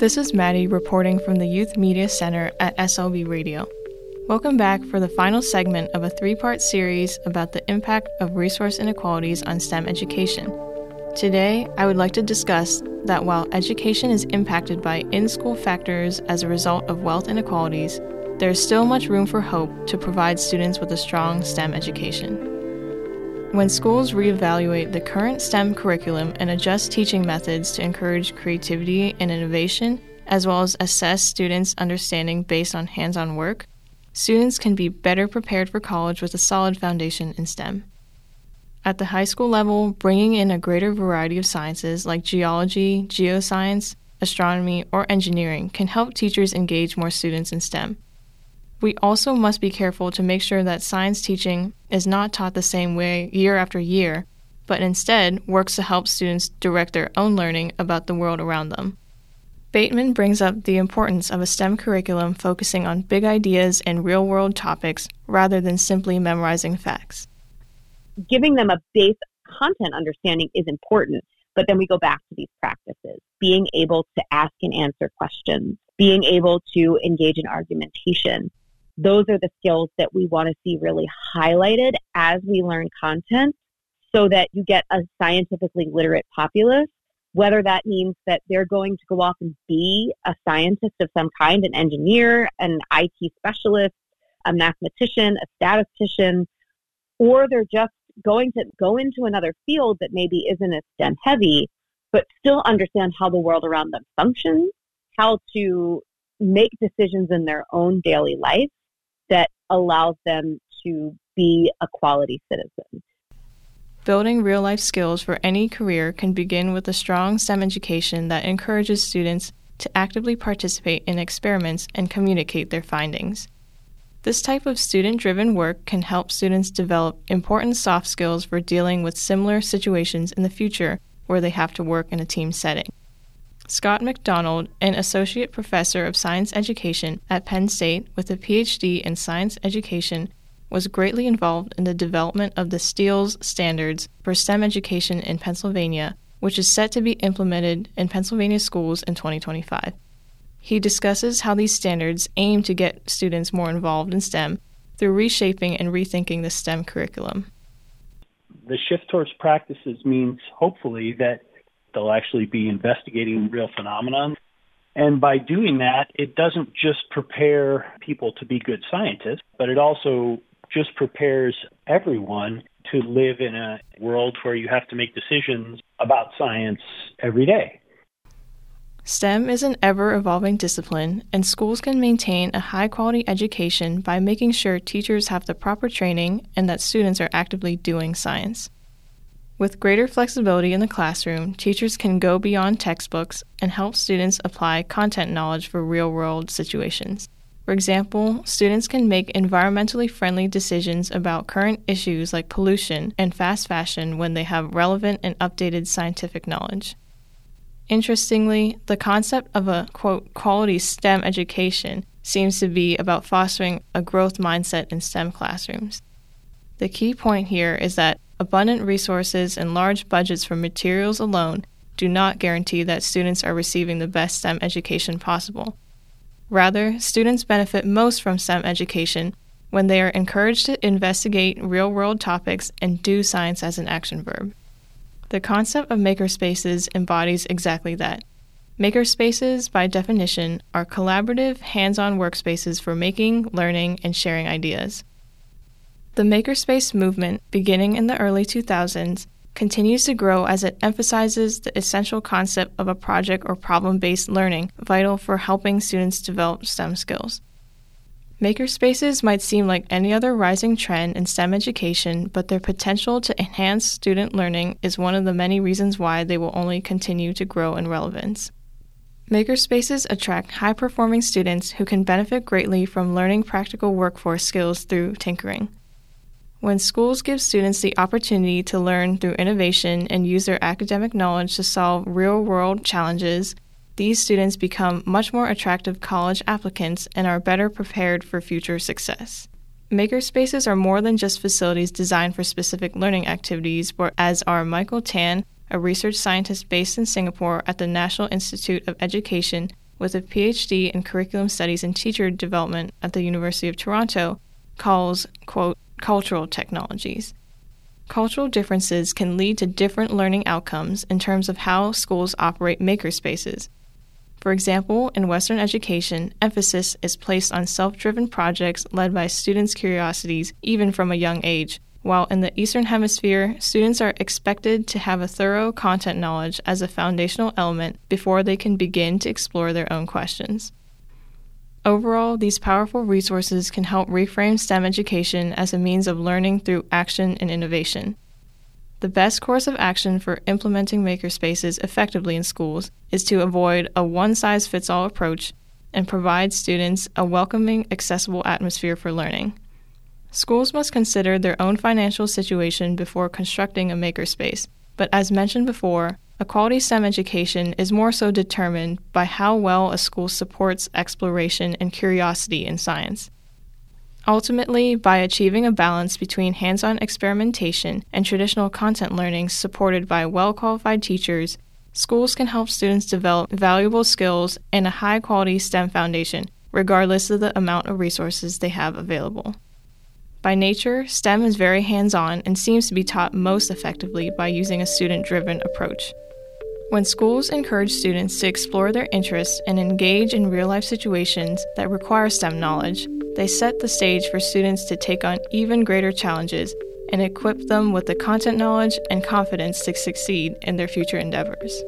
This is Maddy reporting from the Youth Media Center at SLB Radio. Welcome back for the final segment of a three part series about the impact of resource inequalities on STEM education. Today, I would like to discuss that while education is impacted by in school factors as a result of wealth inequalities, there is still much room for hope to provide students with a strong STEM education. When schools reevaluate the current STEM curriculum and adjust teaching methods to encourage creativity and innovation, as well as assess students' understanding based on hands on work, students can be better prepared for college with a solid foundation in STEM. At the high school level, bringing in a greater variety of sciences like geology, geoscience, astronomy, or engineering can help teachers engage more students in STEM. We also must be careful to make sure that science teaching is not taught the same way year after year, but instead works to help students direct their own learning about the world around them. Bateman brings up the importance of a STEM curriculum focusing on big ideas and real world topics rather than simply memorizing facts. Giving them a base content understanding is important, but then we go back to these practices being able to ask and answer questions, being able to engage in argumentation, those are the skills that we want to see really highlighted as we learn content so that you get a scientifically literate populace, whether that means that they're going to go off and be a scientist of some kind, an engineer, an IT specialist, a mathematician, a statistician, or they're just going to go into another field that maybe isn't as STEM heavy, but still understand how the world around them functions, how to make decisions in their own daily life, that allows them to be a quality citizen. Building real life skills for any career can begin with a strong STEM education that encourages students to actively participate in experiments and communicate their findings. This type of student driven work can help students develop important soft skills for dealing with similar situations in the future where they have to work in a team setting. Scott McDonald, an associate professor of science education at Penn State with a PhD in science education, was greatly involved in the development of the STEELS standards for STEM education in Pennsylvania, which is set to be implemented in Pennsylvania schools in 2025. He discusses how these standards aim to get students more involved in STEM through reshaping and rethinking the STEM curriculum. The shift towards practices means, hopefully, that They'll actually be investigating real phenomenon. And by doing that, it doesn't just prepare people to be good scientists, but it also just prepares everyone to live in a world where you have to make decisions about science every day. STEM is an ever evolving discipline, and schools can maintain a high quality education by making sure teachers have the proper training and that students are actively doing science. With greater flexibility in the classroom, teachers can go beyond textbooks and help students apply content knowledge for real world situations. For example, students can make environmentally friendly decisions about current issues like pollution and fast fashion when they have relevant and updated scientific knowledge. Interestingly, the concept of a quote quality STEM education seems to be about fostering a growth mindset in STEM classrooms. The key point here is that abundant resources and large budgets for materials alone do not guarantee that students are receiving the best STEM education possible. Rather, students benefit most from STEM education when they are encouraged to investigate real world topics and do science as an action verb. The concept of makerspaces embodies exactly that. Makerspaces, by definition, are collaborative, hands on workspaces for making, learning, and sharing ideas. The makerspace movement, beginning in the early 2000s, continues to grow as it emphasizes the essential concept of a project or problem based learning, vital for helping students develop STEM skills. Makerspaces might seem like any other rising trend in STEM education, but their potential to enhance student learning is one of the many reasons why they will only continue to grow in relevance. Makerspaces attract high performing students who can benefit greatly from learning practical workforce skills through tinkering. When schools give students the opportunity to learn through innovation and use their academic knowledge to solve real world challenges, these students become much more attractive college applicants and are better prepared for future success. Makerspaces are more than just facilities designed for specific learning activities, as are Michael Tan, a research scientist based in Singapore at the National Institute of Education, with a PhD in curriculum studies and teacher development at the University of Toronto, calls, quote, cultural technologies. Cultural differences can lead to different learning outcomes in terms of how schools operate makerspaces. For example, in Western education, emphasis is placed on self driven projects led by students' curiosities even from a young age, while in the Eastern Hemisphere, students are expected to have a thorough content knowledge as a foundational element before they can begin to explore their own questions. Overall, these powerful resources can help reframe STEM education as a means of learning through action and innovation. The best course of action for implementing makerspaces effectively in schools is to avoid a one size fits all approach and provide students a welcoming, accessible atmosphere for learning. Schools must consider their own financial situation before constructing a makerspace, but as mentioned before, a quality STEM education is more so determined by how well a school supports exploration and curiosity in science. Ultimately, by achieving a balance between hands on experimentation and traditional content learning supported by well qualified teachers, schools can help students develop valuable skills and a high quality STEM foundation, regardless of the amount of resources they have available. By nature, STEM is very hands on and seems to be taught most effectively by using a student driven approach. When schools encourage students to explore their interests and engage in real life situations that require STEM knowledge, they set the stage for students to take on even greater challenges and equip them with the content knowledge and confidence to succeed in their future endeavors.